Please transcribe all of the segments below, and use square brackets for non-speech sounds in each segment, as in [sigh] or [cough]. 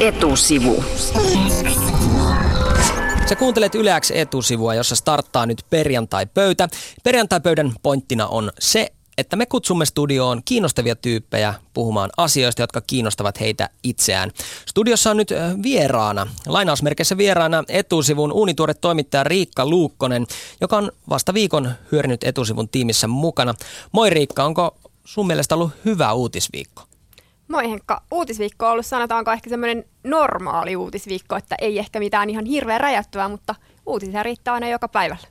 etusivu. Sä kuuntelet Yleäks etusivua, jossa starttaa nyt perjantai-pöytä. Perjantai-pöydän pointtina on se, että me kutsumme studioon kiinnostavia tyyppejä puhumaan asioista, jotka kiinnostavat heitä itseään. Studiossa on nyt vieraana, lainausmerkeissä vieraana etusivun uunituore toimittaja Riikka Luukkonen, joka on vasta viikon hyörinyt etusivun tiimissä mukana. Moi Riikka, onko sun mielestä ollut hyvä uutisviikko? Moi Henkka. Uutisviikko on ollut sanotaanko ehkä semmoinen normaali uutisviikko, että ei ehkä mitään ihan hirveän räjäyttävää, mutta uutisia riittää aina joka päivällä.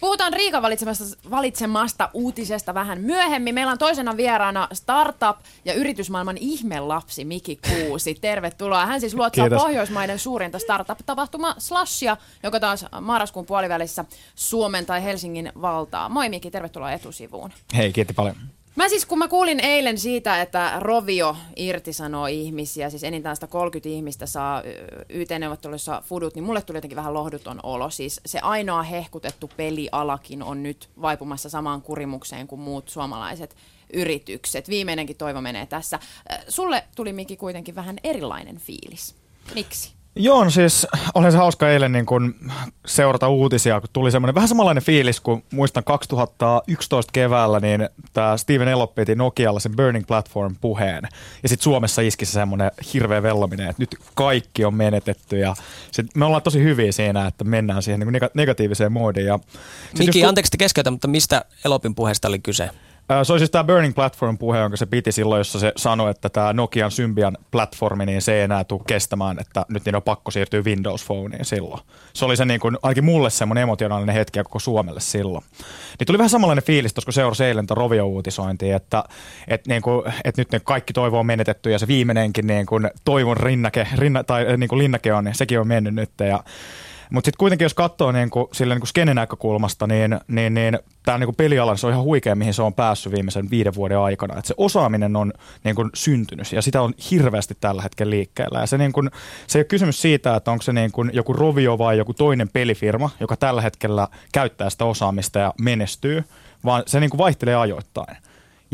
Puhutaan Riikan valitsemasta, valitsemasta uutisesta vähän myöhemmin. Meillä on toisena vieraana startup- ja yritysmaailman ihmelapsi Miki Kuusi. Tervetuloa. Hän siis luotsaa Kiitos. Pohjoismaiden suurinta startup-tapahtuma Slashia, joka taas marraskuun puolivälissä Suomen tai Helsingin valtaa. Moi Miki, tervetuloa etusivuun. Hei, kiitos paljon. Mä siis, kun mä kuulin eilen siitä, että Rovio irtisanoo ihmisiä, siis enintään 130 ihmistä saa YT-neuvotteluissa fudut, niin mulle tuli jotenkin vähän lohduton olo. Siis se ainoa hehkutettu pelialakin on nyt vaipumassa samaan kurimukseen kuin muut suomalaiset yritykset. Viimeinenkin toivo menee tässä. Sulle tuli Miki kuitenkin vähän erilainen fiilis. Miksi? Joo, no siis oli se hauska eilen niin kun seurata uutisia, kun tuli semmoinen vähän samanlainen fiilis kuin muistan 2011 keväällä, niin tämä Steven Elop piti Nokialla sen Burning Platform puheen. Ja sitten Suomessa iski se semmoinen hirveä vellominen, että nyt kaikki on menetetty ja sit me ollaan tosi hyviä siinä, että mennään siihen niin negatiiviseen moodiin. Ja Miki, kun... anteeksi keskeytä, mutta mistä Elopin puheesta oli kyse? Se oli siis tämä Burning Platform puhe, jonka se piti silloin, jossa se sanoi, että tämä Nokian Symbian platformi, niin se ei enää tule kestämään, että nyt niin on pakko siirtyä Windows Phoneen silloin. Se oli se niin kuin, ainakin mulle semmoinen emotionaalinen hetki koko Suomelle silloin. Niin tuli vähän samanlainen fiilis, koska seurasi eilen Rovio-uutisointia, että, että, niin kuin, että nyt ne kaikki toivo on menetetty ja se viimeinenkin niin kuin toivon rinnake, rinna, tai niin kuin linnake on, niin sekin on mennyt nyt ja mutta sitten kuitenkin, jos katsoo niin kuin, sille niin kuin skenen näkökulmasta, niin, niin, niin tämä niin peliala se on ihan huikea, mihin se on päässyt viimeisen viiden vuoden aikana. Et se osaaminen on niin kuin, syntynyt ja sitä on hirveästi tällä hetkellä liikkeellä. Ja se, niin kuin, se ei ole kysymys siitä, että onko se niin kuin, joku Rovio vai joku toinen pelifirma, joka tällä hetkellä käyttää sitä osaamista ja menestyy, vaan se niin kuin, vaihtelee ajoittain.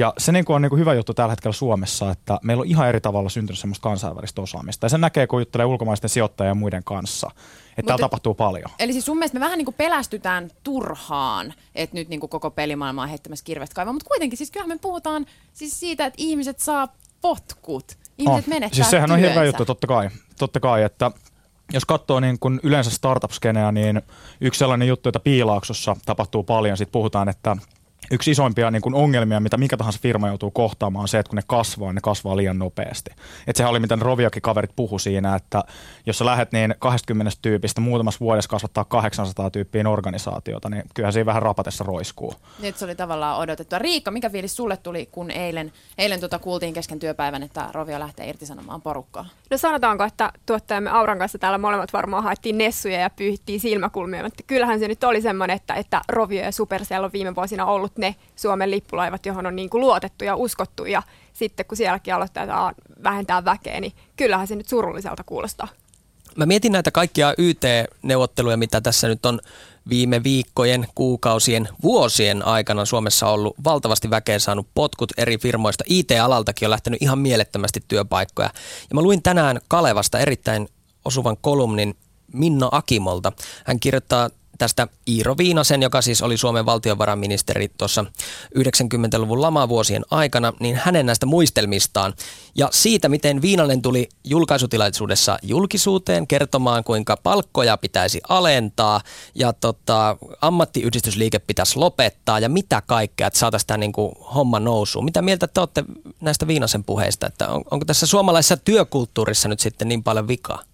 Ja se niin kuin on niin kuin hyvä juttu tällä hetkellä Suomessa, että meillä on ihan eri tavalla syntynyt semmoista kansainvälistä osaamista. Ja se näkee, kun juttelee ulkomaisten sijoittajien ja muiden kanssa. Että täällä tapahtuu paljon. Eli siis sun mielestä me vähän niin kuin pelästytään turhaan, että nyt niin kuin koko pelimaailma on heittämässä kirvestä kaivaa. Mutta kuitenkin siis kyllähän me puhutaan siis siitä, että ihmiset saa potkut. Ihmiset on. menettää Siis sehän työnsä. on hirveä juttu, totta kai. Totta kai, että jos katsoo niin kuin yleensä startup-skeneä, niin yksi sellainen juttu, jota piilaaksossa tapahtuu paljon, sitten puhutaan, että yksi isoimpia niin kuin ongelmia, mitä mikä tahansa firma joutuu kohtaamaan, on se, että kun ne kasvaa, ne kasvaa liian nopeasti. Et sehän oli, mitä ne Roviokin kaverit puhu siinä, että jos sä lähdet niin 20 tyypistä muutamassa vuodessa kasvattaa 800 tyyppiin organisaatiota, niin kyllähän siinä vähän rapatessa roiskuu. Nyt se oli tavallaan odotettua. Riikka, mikä fiilis sulle tuli, kun eilen, eilen tuota kuultiin kesken työpäivän, että Rovio lähtee irtisanomaan porukkaa? No sanotaanko, että tuottajamme Auran kanssa täällä molemmat varmaan haettiin nessuja ja pyyhittiin silmäkulmia, mutta kyllähän se nyt oli semmoinen, että, että Rovio ja Supercell on viime vuosina ollut ne Suomen lippulaivat, johon on niin kuin luotettu ja uskottu ja sitten kun sielläkin aloitetaan vähentää väkeä, niin kyllähän se nyt surulliselta kuulostaa. Mä mietin näitä kaikkia YT-neuvotteluja, mitä tässä nyt on viime viikkojen, kuukausien, vuosien aikana Suomessa ollut valtavasti väkeä saanut potkut eri firmoista. IT-alaltakin on lähtenyt ihan mielettömästi työpaikkoja. Ja mä luin tänään Kalevasta erittäin osuvan kolumnin Minna Akimolta. Hän kirjoittaa tästä Iiro Viinasen, joka siis oli Suomen valtiovarainministeri tuossa 90-luvun lamavuosien aikana, niin hänen näistä muistelmistaan ja siitä, miten Viinanen tuli julkaisutilaisuudessa julkisuuteen kertomaan, kuinka palkkoja pitäisi alentaa ja tota, ammattiyhdistysliike pitäisi lopettaa ja mitä kaikkea, että saataisiin tämä niin kuin homma nousuun. Mitä mieltä te olette näistä Viinasen puheista, että on, onko tässä suomalaisessa työkulttuurissa nyt sitten niin paljon vikaa?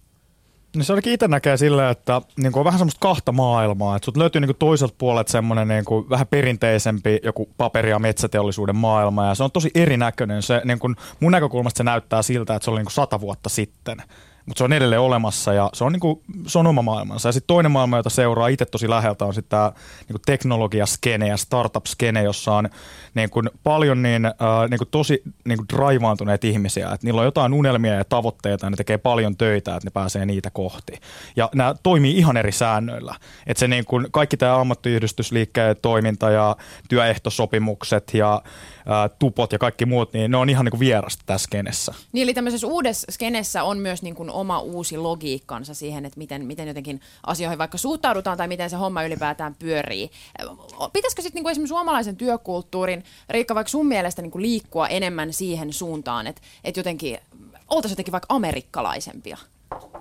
No se ainakin itse näkee silleen, että niin kuin on vähän semmoista kahta maailmaa. Että sut löytyy niin kuin toiselta puolelta semmoinen niin kuin vähän perinteisempi joku paperi- ja metsäteollisuuden maailma. Ja se on tosi erinäköinen. Se, niin kuin mun näkökulmasta se näyttää siltä, että se oli niin kuin sata vuotta sitten mutta se on edelleen olemassa ja se on, niinku, se on oma maailmansa. Ja sitten toinen maailma, jota seuraa itse tosi läheltä, on sitten tämä niinku teknologiaskene ja startup-skene, jossa on niinku, paljon niin, äh, niinku, tosi niinku, draivaantuneet ihmisiä. Et niillä on jotain unelmia ja tavoitteita ja ne tekee paljon töitä, että ne pääsee niitä kohti. Ja nämä toimii ihan eri säännöillä. Et se niinku, kaikki tämä ammattiyhdistysliikkeen toiminta ja työehtosopimukset ja tupot ja kaikki muut, niin ne on ihan niin kuin vierasta tässä skenessä. Niin eli tämmöisessä uudessa skenessä on myös niin kuin oma uusi logiikkansa siihen, että miten, miten jotenkin asioihin vaikka suhtaudutaan tai miten se homma ylipäätään pyörii. Pitäisikö sitten niinku esimerkiksi suomalaisen työkulttuurin, Riikka, vaikka sun mielestä niinku liikkua enemmän siihen suuntaan, että, että jotenkin oltaisiin jotenkin vaikka amerikkalaisempia?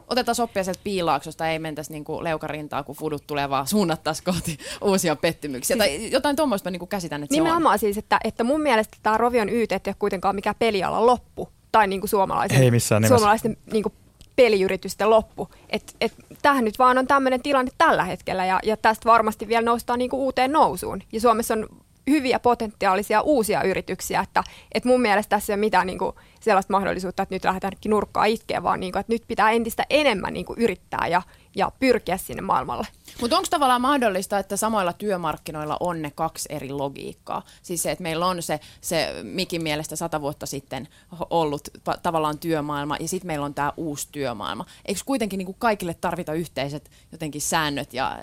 Otetaan oppia sieltä piilaaksosta, ei mentäisi niinku leukarintaa, kun fudut tulee, vaan suunnattaisiin kohti uusia pettymyksiä. Siis, tai jotain tuommoista niinku käsitän, että Nimenomaan se on. siis, että, että mun mielestä tämä Rovion YT ei ole kuitenkaan mikään pelialan loppu, tai niinku suomalaisen, ei missään suomalaisten niinku peliyritysten loppu. Et, et, tämähän nyt vaan on tämmöinen tilanne tällä hetkellä, ja, ja tästä varmasti vielä noustaan niinku uuteen nousuun. Ja Suomessa on hyviä potentiaalisia uusia yrityksiä, että, että mun mielestä tässä ei ole mitään niin kuin sellaista mahdollisuutta, että nyt lähdetään nurkkaa itkeä, vaan niin kuin, että nyt pitää entistä enemmän niin kuin yrittää ja, ja pyrkiä sinne maailmalle. Mutta onko tavallaan mahdollista, että samoilla työmarkkinoilla on ne kaksi eri logiikkaa? Siis se, että meillä on se, se mikin mielestä sata vuotta sitten ollut tavallaan työmaailma ja sitten meillä on tämä uusi työmaailma. Eikö kuitenkin niin kuin kaikille tarvita yhteiset jotenkin säännöt ja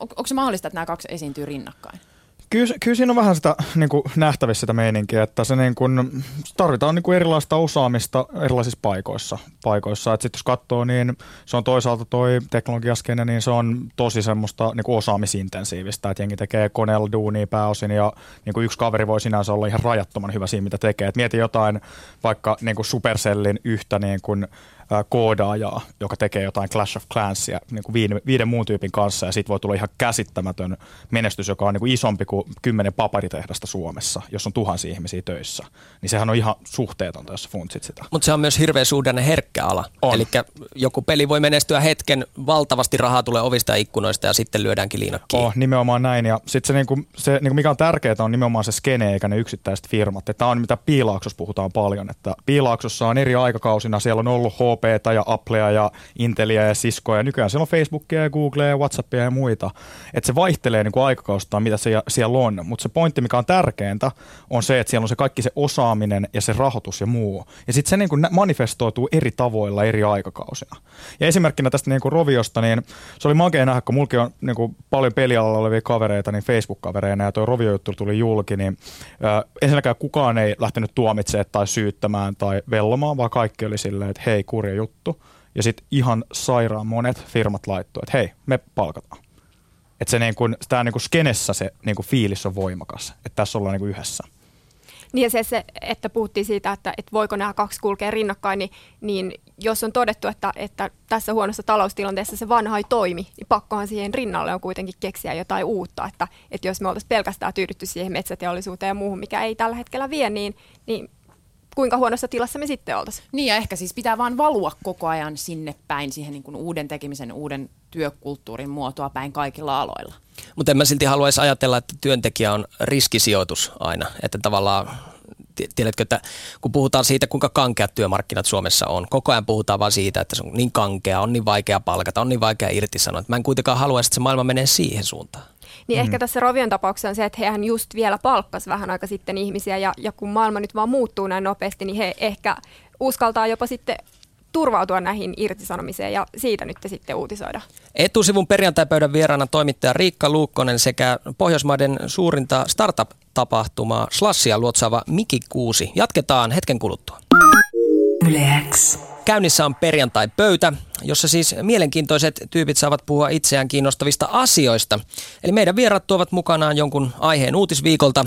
on, onko se mahdollista, että nämä kaksi esiintyy rinnakkain? Kyllä, kyllä siinä on vähän sitä niin kuin nähtävissä sitä meininkiä, että se niin kuin, tarvitaan niin kuin erilaista osaamista erilaisissa paikoissa. paikoissa. Sitten jos katsoo, niin se on toisaalta toi teknologiaskene, niin se on tosi semmoista niin kuin osaamisintensiivistä, että jengi tekee koneella duunia pääosin ja niin kuin yksi kaveri voi sinänsä olla ihan rajattoman hyvä siinä, mitä tekee. Et mieti jotain vaikka niin kuin Supercellin yhtä niin kuin, koodaajaa, joka tekee jotain Clash of Clansia niin kuin viiden, viiden muun tyypin kanssa ja siitä voi tulla ihan käsittämätön menestys, joka on niin kuin isompi kuin kymmenen paparitehdasta Suomessa, jos on tuhansia ihmisiä töissä. Niin sehän on ihan suhteetonta, jos funtsit sitä. Mutta se on myös hirveän suhdanne herkkä ala. Eli joku peli voi menestyä hetken, valtavasti rahaa tulee ovista ja ikkunoista ja sitten lyödäänkin liinat kiinni. Oh, nimenomaan näin. Ja sitten se, niinku, se niinku mikä on tärkeää, on nimenomaan se skene eikä ne yksittäiset firmat. Tämä on mitä Piilaaksossa puhutaan paljon. Että Piilaaksossa on eri aikakausina, siellä on ollut HP HPta ja Applea ja Intelia ja Ciscoa ja nykyään siellä on Facebookia ja Googlea ja Whatsappia ja muita. Että se vaihtelee niin kuin aikakaustaan, mitä se siellä on. Mutta se pointti, mikä on tärkeintä, on se, että siellä on se kaikki se osaaminen ja se rahoitus ja muu. Ja sitten se niin kuin manifestoituu eri tavoilla eri aikakausina. Ja esimerkkinä tästä niin kuin Roviosta, niin se oli makea nähdä, kun mulki on niin kuin paljon pelialalla olevia kavereita, niin Facebook-kavereina ja tuo Rovio-juttu tuli julki, niin äh, ensinnäkään kukaan ei lähtenyt tuomitsemaan tai syyttämään tai vellomaan, vaan kaikki oli silleen, että hei, kurja juttu. Ja sitten ihan sairaan monet firmat laittoi, että hei, me palkataan. Että se niin tämä niin kuin skenessä se niin kuin fiilis on voimakas, että tässä ollaan niin kuin yhdessä. Niin ja se, se, että puhuttiin siitä, että, että voiko nämä kaksi kulkea rinnakkain, niin, niin jos on todettu, että, että tässä huonossa taloustilanteessa se vanha ei toimi, niin pakkohan siihen rinnalle on kuitenkin keksiä jotain uutta. Että, että jos me oltaisiin pelkästään tyydytty siihen metsäteollisuuteen ja muuhun, mikä ei tällä hetkellä vie, niin, niin kuinka huonossa tilassa me sitten oltaisiin. Niin ja ehkä siis pitää vaan valua koko ajan sinne päin, siihen niin kuin uuden tekemisen, uuden työkulttuurin muotoa päin kaikilla aloilla. Mutta en mä silti haluaisi ajatella, että työntekijä on riskisijoitus aina. Että tavallaan tiedätkö, että kun puhutaan siitä, kuinka kankeat työmarkkinat Suomessa on, koko ajan puhutaan vaan siitä, että se on niin kankea, on niin vaikea palkata, on niin vaikea irtisanoa. Mä en kuitenkaan halua, että se maailma menee siihen suuntaan. Niin mm. ehkä tässä Rovion tapauksessa on se, että hehän just vielä palkkas vähän aika sitten ihmisiä ja, ja kun maailma nyt vaan muuttuu näin nopeasti, niin he ehkä uskaltaa jopa sitten turvautua näihin irtisanomiseen ja siitä nyt sitten uutisoida. Etusivun perjantaipöydän vieraana toimittaja Riikka Luukkonen sekä Pohjoismaiden suurinta startup-tapahtumaa Slassia luotsaava Miki Kuusi. Jatketaan hetken kuluttua. Yleäks. Käynnissä on perjantai-pöytä, jossa siis mielenkiintoiset tyypit saavat puhua itseään kiinnostavista asioista. Eli meidän vierat tuovat mukanaan jonkun aiheen uutisviikolta,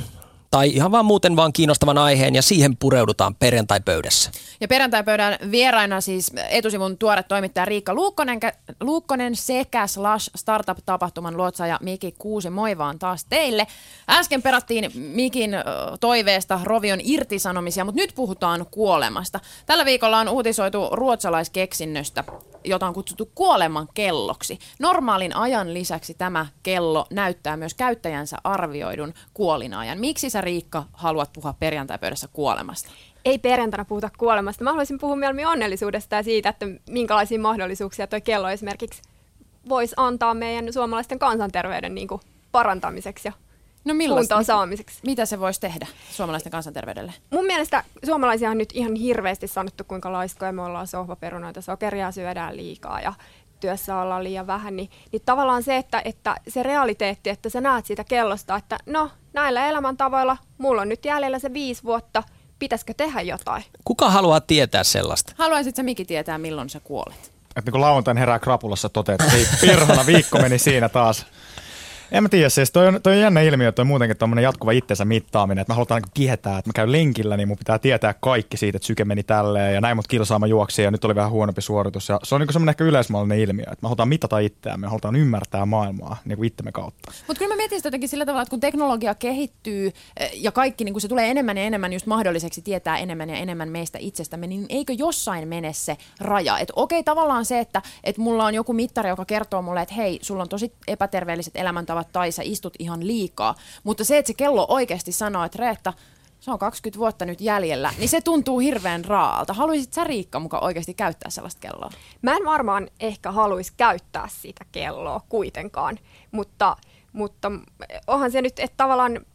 tai ihan vaan muuten vaan kiinnostavan aiheen ja siihen pureudutaan perjantai-pöydässä. Ja perjantai-pöydän vieraina siis etusivun tuore toimittaja Riikka Luukkonen, Luukkonen sekä Slash Startup-tapahtuman luotsaaja Miki Kuusi. Moi vaan taas teille. Äsken perattiin Mikin toiveesta Rovion irtisanomisia, mutta nyt puhutaan kuolemasta. Tällä viikolla on uutisoitu ruotsalaiskeksinnöstä jota on kutsuttu kuoleman kelloksi. Normaalin ajan lisäksi tämä kello näyttää myös käyttäjänsä arvioidun kuolinajan. Miksi sä Riikka haluat puhua perjantai-pöydässä kuolemasta? Ei perjantaina puhuta kuolemasta. Mä haluaisin puhua mieluummin onnellisuudesta ja siitä, että minkälaisia mahdollisuuksia tuo kello esimerkiksi voisi antaa meidän suomalaisten kansanterveyden niin kuin parantamiseksi ja no millaista, saamiseksi. Mitä se voisi tehdä suomalaisten kansanterveydelle? Mun mielestä suomalaisia on nyt ihan hirveästi sanottu, kuinka laiskoja me ollaan sohvaperunoita, sokeria syödään liikaa ja työssä ollaan liian vähän, niin, niin tavallaan se, että, että se realiteetti, että sä näet siitä kellosta, että no näillä elämäntavoilla mulla on nyt jäljellä se viisi vuotta, pitäisikö tehdä jotain? Kuka haluaa tietää sellaista? Haluaisit sä Miki tietää, milloin sä kuolet? Että niin lauantain herää krapulassa toteat, että ei, pirhana viikko meni siinä taas. En mä tiedä, siis toi on, toi on jännä ilmiö, että on muutenkin tämmöinen jatkuva itsensä mittaaminen, että mä halutaan niin kihetää, että mä käyn lenkillä, niin mun pitää tietää kaikki siitä, että syke meni tälleen ja näin mut kilsaama juoksi ja nyt oli vähän huonompi suoritus. Ja se on niin semmoinen ehkä yleismallinen ilmiö, että me halutaan mitata itseämme, me halutaan ymmärtää maailmaa niin kuin itsemme kautta. Mutta kyllä mä mietin sitä jotenkin sillä tavalla, että kun teknologia kehittyy eh, ja kaikki, niin kun se tulee enemmän ja enemmän just mahdolliseksi tietää enemmän ja enemmän meistä itsestämme, niin eikö jossain mene se raja? Että okei, tavallaan se, että, että mulla on joku mittari, joka kertoo mulle, että hei, sulla on tosi epäterveelliset elämäntavat tai sä istut ihan liikaa. Mutta se, että se kello oikeasti sanoo, että Reetta, se on 20 vuotta nyt jäljellä, niin se tuntuu hirveän raalta. Haluaisit sä Riikka mukaan oikeasti käyttää sellaista kelloa? Mä en varmaan ehkä haluaisi käyttää sitä kelloa kuitenkaan, mutta, mutta onhan se nyt, että tavallaan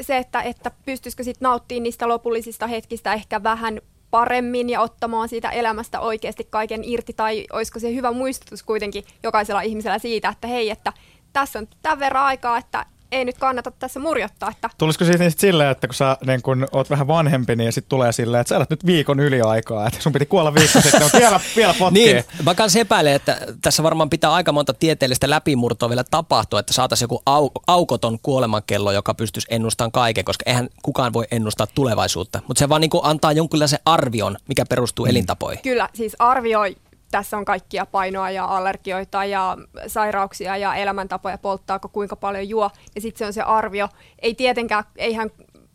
se, että, että pystyisikö sitten nauttimaan niistä lopullisista hetkistä ehkä vähän paremmin ja ottamaan siitä elämästä oikeasti kaiken irti, tai olisiko se hyvä muistutus kuitenkin jokaisella ihmisellä siitä, että hei, että tässä on tämän verran aikaa, että ei nyt kannata tässä murjottaa. Että... Tulisiko siis niin silleen, että kun sä niin kun oot vähän vanhempi, niin sitten tulee silleen, että sä elät nyt viikon yliaikaa, että sun piti kuolla viikko sitten, mutta vielä, vielä potkee. Niin, mä kanssa epäilen, että tässä varmaan pitää aika monta tieteellistä läpimurtoa vielä tapahtua, että saataisiin joku au, aukoton kuolemankello, joka pystyisi ennustamaan kaiken, koska eihän kukaan voi ennustaa tulevaisuutta. Mutta se vaan niin antaa jonkinlaisen arvion, mikä perustuu mm. elintapoihin. Kyllä, siis arvioi tässä on kaikkia painoa ja allergioita ja sairauksia ja elämäntapoja, polttaako kuinka paljon juo. Ja sitten se on se arvio. Ei tietenkään, eihän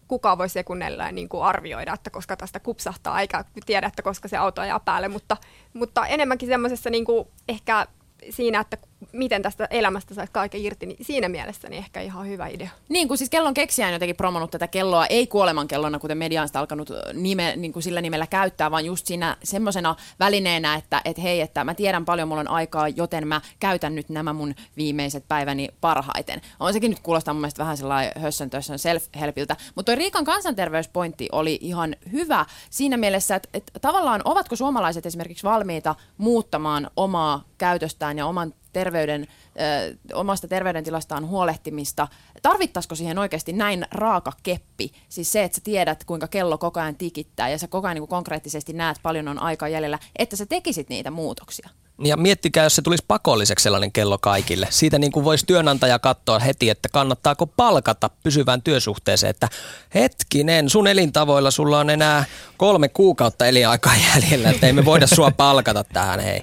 kukaan voi sekunnella niin kuin arvioida, että koska tästä kupsahtaa, eikä tiedä, että koska se auto ajaa päälle, mutta, mutta enemmänkin semmoisessa niin ehkä siinä, että miten tästä elämästä saisi kaiken irti, niin siinä mielessä niin ehkä ihan hyvä idea. Niin kuin siis kellon keksijä on jotenkin promonut tätä kelloa, ei kuolemankellona, kuten media on sitä alkanut nime, niin kuin sillä nimellä käyttää, vaan just siinä semmoisena välineenä, että et hei, että mä tiedän paljon mulla on aikaa, joten mä käytän nyt nämä mun viimeiset päiväni parhaiten. On sekin nyt kuulostaa mun mielestä vähän sellainen hössön tössön self-helpiltä, mutta toi Riikan kansanterveyspointti oli ihan hyvä siinä mielessä, että, että tavallaan ovatko suomalaiset esimerkiksi valmiita muuttamaan omaa käytöstään ja oman terveyden, ö, omasta terveydentilastaan huolehtimista. Tarvittaisiko siihen oikeasti näin raaka keppi? Siis se, että sä tiedät, kuinka kello koko ajan tikittää ja sä koko ajan niin konkreettisesti näet, paljon on aikaa jäljellä, että sä tekisit niitä muutoksia. Ja miettikää, jos se tulisi pakolliseksi sellainen kello kaikille. Siitä niin kuin voisi työnantaja katsoa heti, että kannattaako palkata pysyvään työsuhteeseen, että hetkinen, sun elintavoilla sulla on enää kolme kuukautta elinaikaa jäljellä, että ei me voida sua palkata tähän, hei.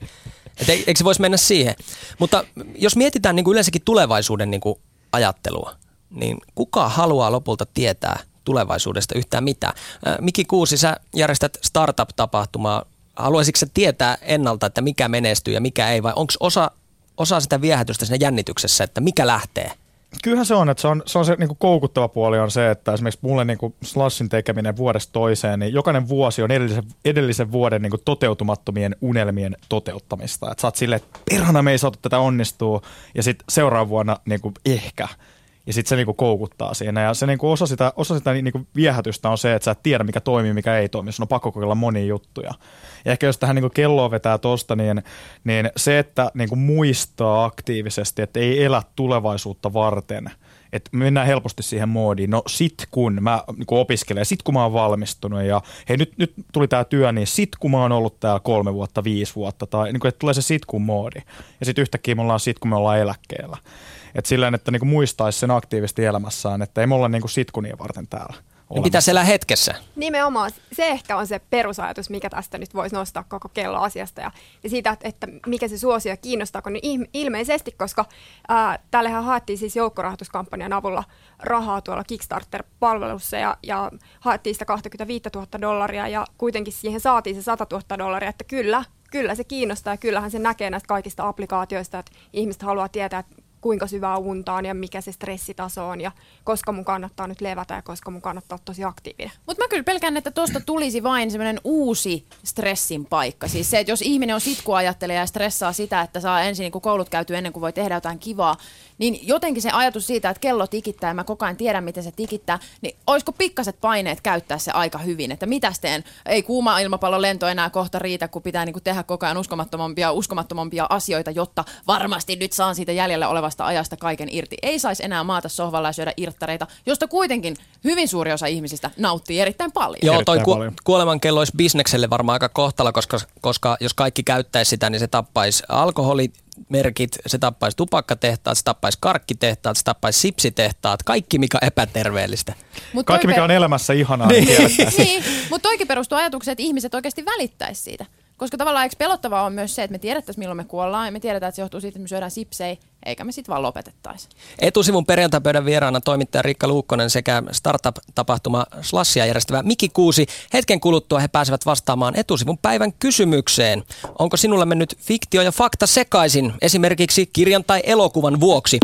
Et eikö se voisi mennä siihen? Mutta jos mietitään niin kuin yleensäkin tulevaisuuden niin kuin ajattelua, niin kuka haluaa lopulta tietää tulevaisuudesta yhtään mitään? Miki Kuusi, sä järjestät startup-tapahtumaa. Haluaisitko sä tietää ennalta, että mikä menestyy ja mikä ei, vai onko osa, osa sitä viehätystä siinä jännityksessä, että mikä lähtee – Kyllähän se on, että se on se, on se niin kuin koukuttava puoli on se, että esimerkiksi mulle niin kuin slashin tekeminen vuodesta toiseen, niin jokainen vuosi on edellisen, edellisen vuoden niin kuin toteutumattomien unelmien toteuttamista. Että sä oot silleen, että perhana me ei saatu tätä onnistua, ja sitten seuraavana vuonna niin kuin ehkä – ja sitten se niinku koukuttaa siinä. Ja se niinku osa sitä, osa sitä niinku viehätystä on se, että sä et tiedä, mikä toimii, mikä ei toimi. Sun on pakko kokeilla monia juttuja. Ja ehkä jos tähän niinku kelloa vetää tosta, niin, niin se, että niinku muistaa aktiivisesti, että ei elä tulevaisuutta varten – että mennään helposti siihen moodiin. No sit kun mä niin kun opiskelen, sit kun mä oon valmistunut ja hei nyt, nyt tuli tää työ, niin sit kun mä oon ollut täällä kolme vuotta, viisi vuotta tai niin kun, että tulee se sit kun moodi. Ja sitten yhtäkkiä me ollaan sit kun me ollaan eläkkeellä. Että silleen, että niin muistaisi sen aktiivisesti elämässään, että ei me olla niin sitkunia varten täällä. Niin pitäisi elää hetkessä. Nimenomaan. Se ehkä on se perusajatus, mikä tästä nyt voisi nostaa koko kello asiasta ja, ja siitä, että mikä se suosio ja kiinnostaako niin ilmeisesti, koska ää, tällähän haettiin siis joukkorahoituskampanjan avulla rahaa tuolla Kickstarter-palvelussa ja, ja haettiin sitä 25 000 dollaria ja kuitenkin siihen saatiin se 100 000 dollaria, että kyllä, kyllä se kiinnostaa ja kyllähän se näkee näistä kaikista applikaatioista, että ihmiset haluaa tietää, että kuinka syvää unta on ja mikä se stressitaso on ja koska mun kannattaa nyt levätä ja koska mun kannattaa olla tosi aktiivinen. Mutta mä kyllä pelkään, että tuosta tulisi vain semmoinen uusi stressin paikka. Siis se, että jos ihminen on sitkuajattelija ja stressaa sitä, että saa ensin niin koulut käyty ennen kuin voi tehdä jotain kivaa, niin jotenkin se ajatus siitä, että kello tikittää ja mä koko ajan tiedän, miten se tikittää, niin olisiko pikkaset paineet käyttää se aika hyvin, että mitä teen? Ei kuuma ilmapallon lento enää kohta riitä, kun pitää niin kuin tehdä koko ajan uskomattomampia, uskomattomampia asioita, jotta varmasti nyt saan siitä jäljellä olevasta vapaasta ajasta kaiken irti. Ei saisi enää maata sohvalla ja syödä irttareita, josta kuitenkin hyvin suuri osa ihmisistä nauttii erittäin paljon. Joo, toi ku- kuolemankello olisi bisnekselle varmaan aika kohtalo, koska, koska jos kaikki käyttäisi sitä, niin se tappaisi alkoholimerkit, se tappaisi tupakkatehtaat, se tappaisi karkkitehtaat, se tappaisi sipsitehtaat, kaikki mikä on epäterveellistä. Mut Kaikki, mikä per- on elämässä ihanaa, niin kiellettäisiin. niin, [laughs] mutta toikin perustuu ajatukseen, että ihmiset oikeasti välittäisi siitä. Koska tavallaan eikö pelottavaa on myös se, että me tiedettäisiin milloin me kuollaan ja me tiedetään, että se johtuu siitä, että me syödään sipsejä, eikä me sitten vaan lopetettaisi. Etusivun perjantaipöydän vieraana toimittaja Riikka Luukkonen sekä startup-tapahtuma Slashia järjestävä Miki Kuusi. Hetken kuluttua he pääsevät vastaamaan etusivun päivän kysymykseen. Onko sinulle mennyt fiktio ja fakta sekaisin, esimerkiksi kirjan tai elokuvan vuoksi?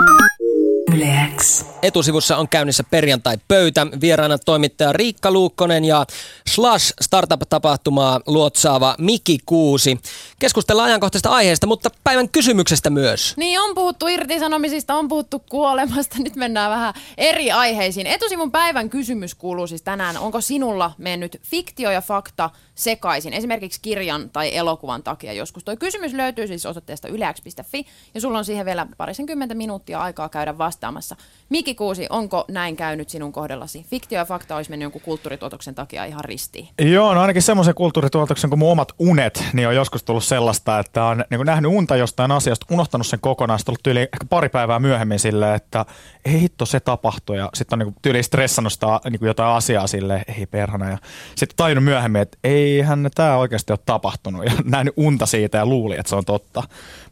Yle X. Etusivussa on käynnissä perjantai-pöytä. Vieraana toimittaja Riikka Luukkonen ja Slash Startup-tapahtumaa luotsaava Miki Kuusi. Keskustellaan ajankohtaisesta aiheesta, mutta päivän kysymyksestä myös. Niin, on puhuttu irtisanomisista, on puhuttu kuolemasta. Nyt mennään vähän eri aiheisiin. Etusivun päivän kysymys kuuluu siis tänään. Onko sinulla mennyt fiktio ja fakta sekaisin, esimerkiksi kirjan tai elokuvan takia joskus? Tuo kysymys löytyy siis osoitteesta yleäks.fi ja sulla on siihen vielä parisenkymmentä minuuttia aikaa käydä vastaamassa. Miki Kuusi, onko näin käynyt sinun kohdallasi? Fiktio ja fakta olisi mennyt jonkun kulttuurituotoksen takia ihan ristiin. Joo, no ainakin semmoisen kulttuurituotoksen kuin mun omat unet, niin on joskus tullut sellaista, että on niin nähnyt unta jostain asiasta, unohtanut sen kokonaan, sitten ollut tyyli ehkä pari päivää myöhemmin silleen, että ei hitto, se tapahtui, ja sitten on niin tyyli stressannut sitä niin jotain asiaa silleen, ei perhana, ja sitten tajunnut myöhemmin, että eihän tämä oikeasti ole tapahtunut, ja [laughs] nähnyt unta siitä ja luuli, että se on totta.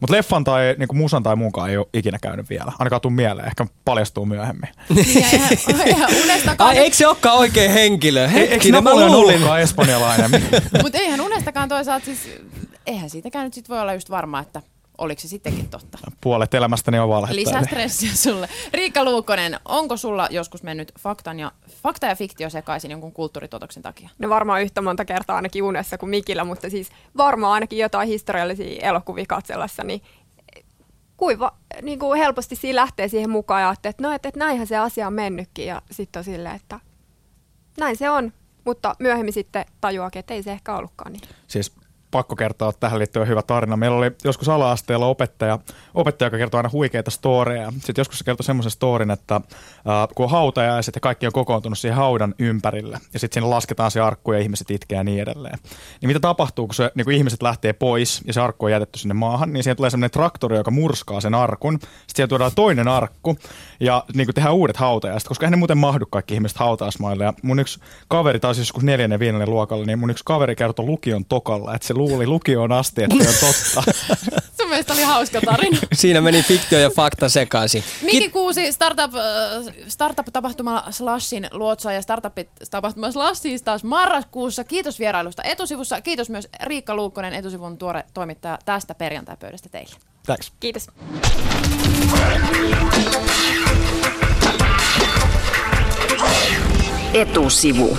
Mutta leffan tai niin musan tai muunkaan ei ole ikinä käynyt vielä, ainakaan tuu mieleen, ehkä paljastuu myöhemmin. [laughs] Ja eihän unestakaan, Ai, eikö se olekaan oikein henkilö? Eikö Hetkinen, mä Napoleon luulin. ollutkaan espanjalainen? [laughs] mutta eihän unestakaan toisaalta siis, eihän siitäkään nyt sit voi olla just varma, että oliko se sittenkin totta. Puolet elämästäni on valhetta. Lisää stressiä sulle. Riikka Luukkonen, onko sulla joskus mennyt faktan ja, fakta ja fiktio sekaisin jonkun kulttuuritotoksen takia? No varmaan yhtä monta kertaa ainakin unessa kuin Mikillä, mutta siis varmaan ainakin jotain historiallisia elokuvia katsellessa, niin kuiva, niin kuin helposti siinä lähtee siihen mukaan ja että no, että, että näinhän se asia on mennytkin ja sitten on silleen, että näin se on, mutta myöhemmin sitten tajuakin, että ei se ehkä ollutkaan niin. siis pakko kertoa tähän liittyen hyvä tarina. Meillä oli joskus ala-asteella opettaja, opettaja joka kertoi aina huikeita storeja. Sitten joskus se kertoi semmoisen storin, että äh, kun on hautajaiset ja kaikki on kokoontunut siihen haudan ympärille, ja sitten siinä lasketaan se arkku ja ihmiset itkee ja niin edelleen. Niin mitä tapahtuu, kun, se, niin kun ihmiset lähtee pois ja se arkku on jätetty sinne maahan, niin siihen tulee semmoinen traktori, joka murskaa sen arkun. Sitten siihen tuodaan toinen arkku ja niin kuin tehdään uudet hautajaiset, koska eihän ne muuten mahdu kaikki ihmiset hautausmaille. Ja mun yksi kaveri, taisi joskus neljännen viidennen luokalla, niin mun yksi kaveri kertoi lukion tokalla, että se luuli lukioon asti, että se on totta. [laughs] Sun mielestä oli hauska tarina. [laughs] Siinä meni fiktio ja fakta sekaisin. Miki Kuusi, startup, äh, startup-tapahtuma Slashin luotsa ja startup-tapahtuma Slashin taas marraskuussa. Kiitos vierailusta etusivussa. Kiitos myös Riikka Luukkonen, etusivun tuore toimittaja tästä perjantai-pöydästä teille. Thanks. Kiitos. Etusivu.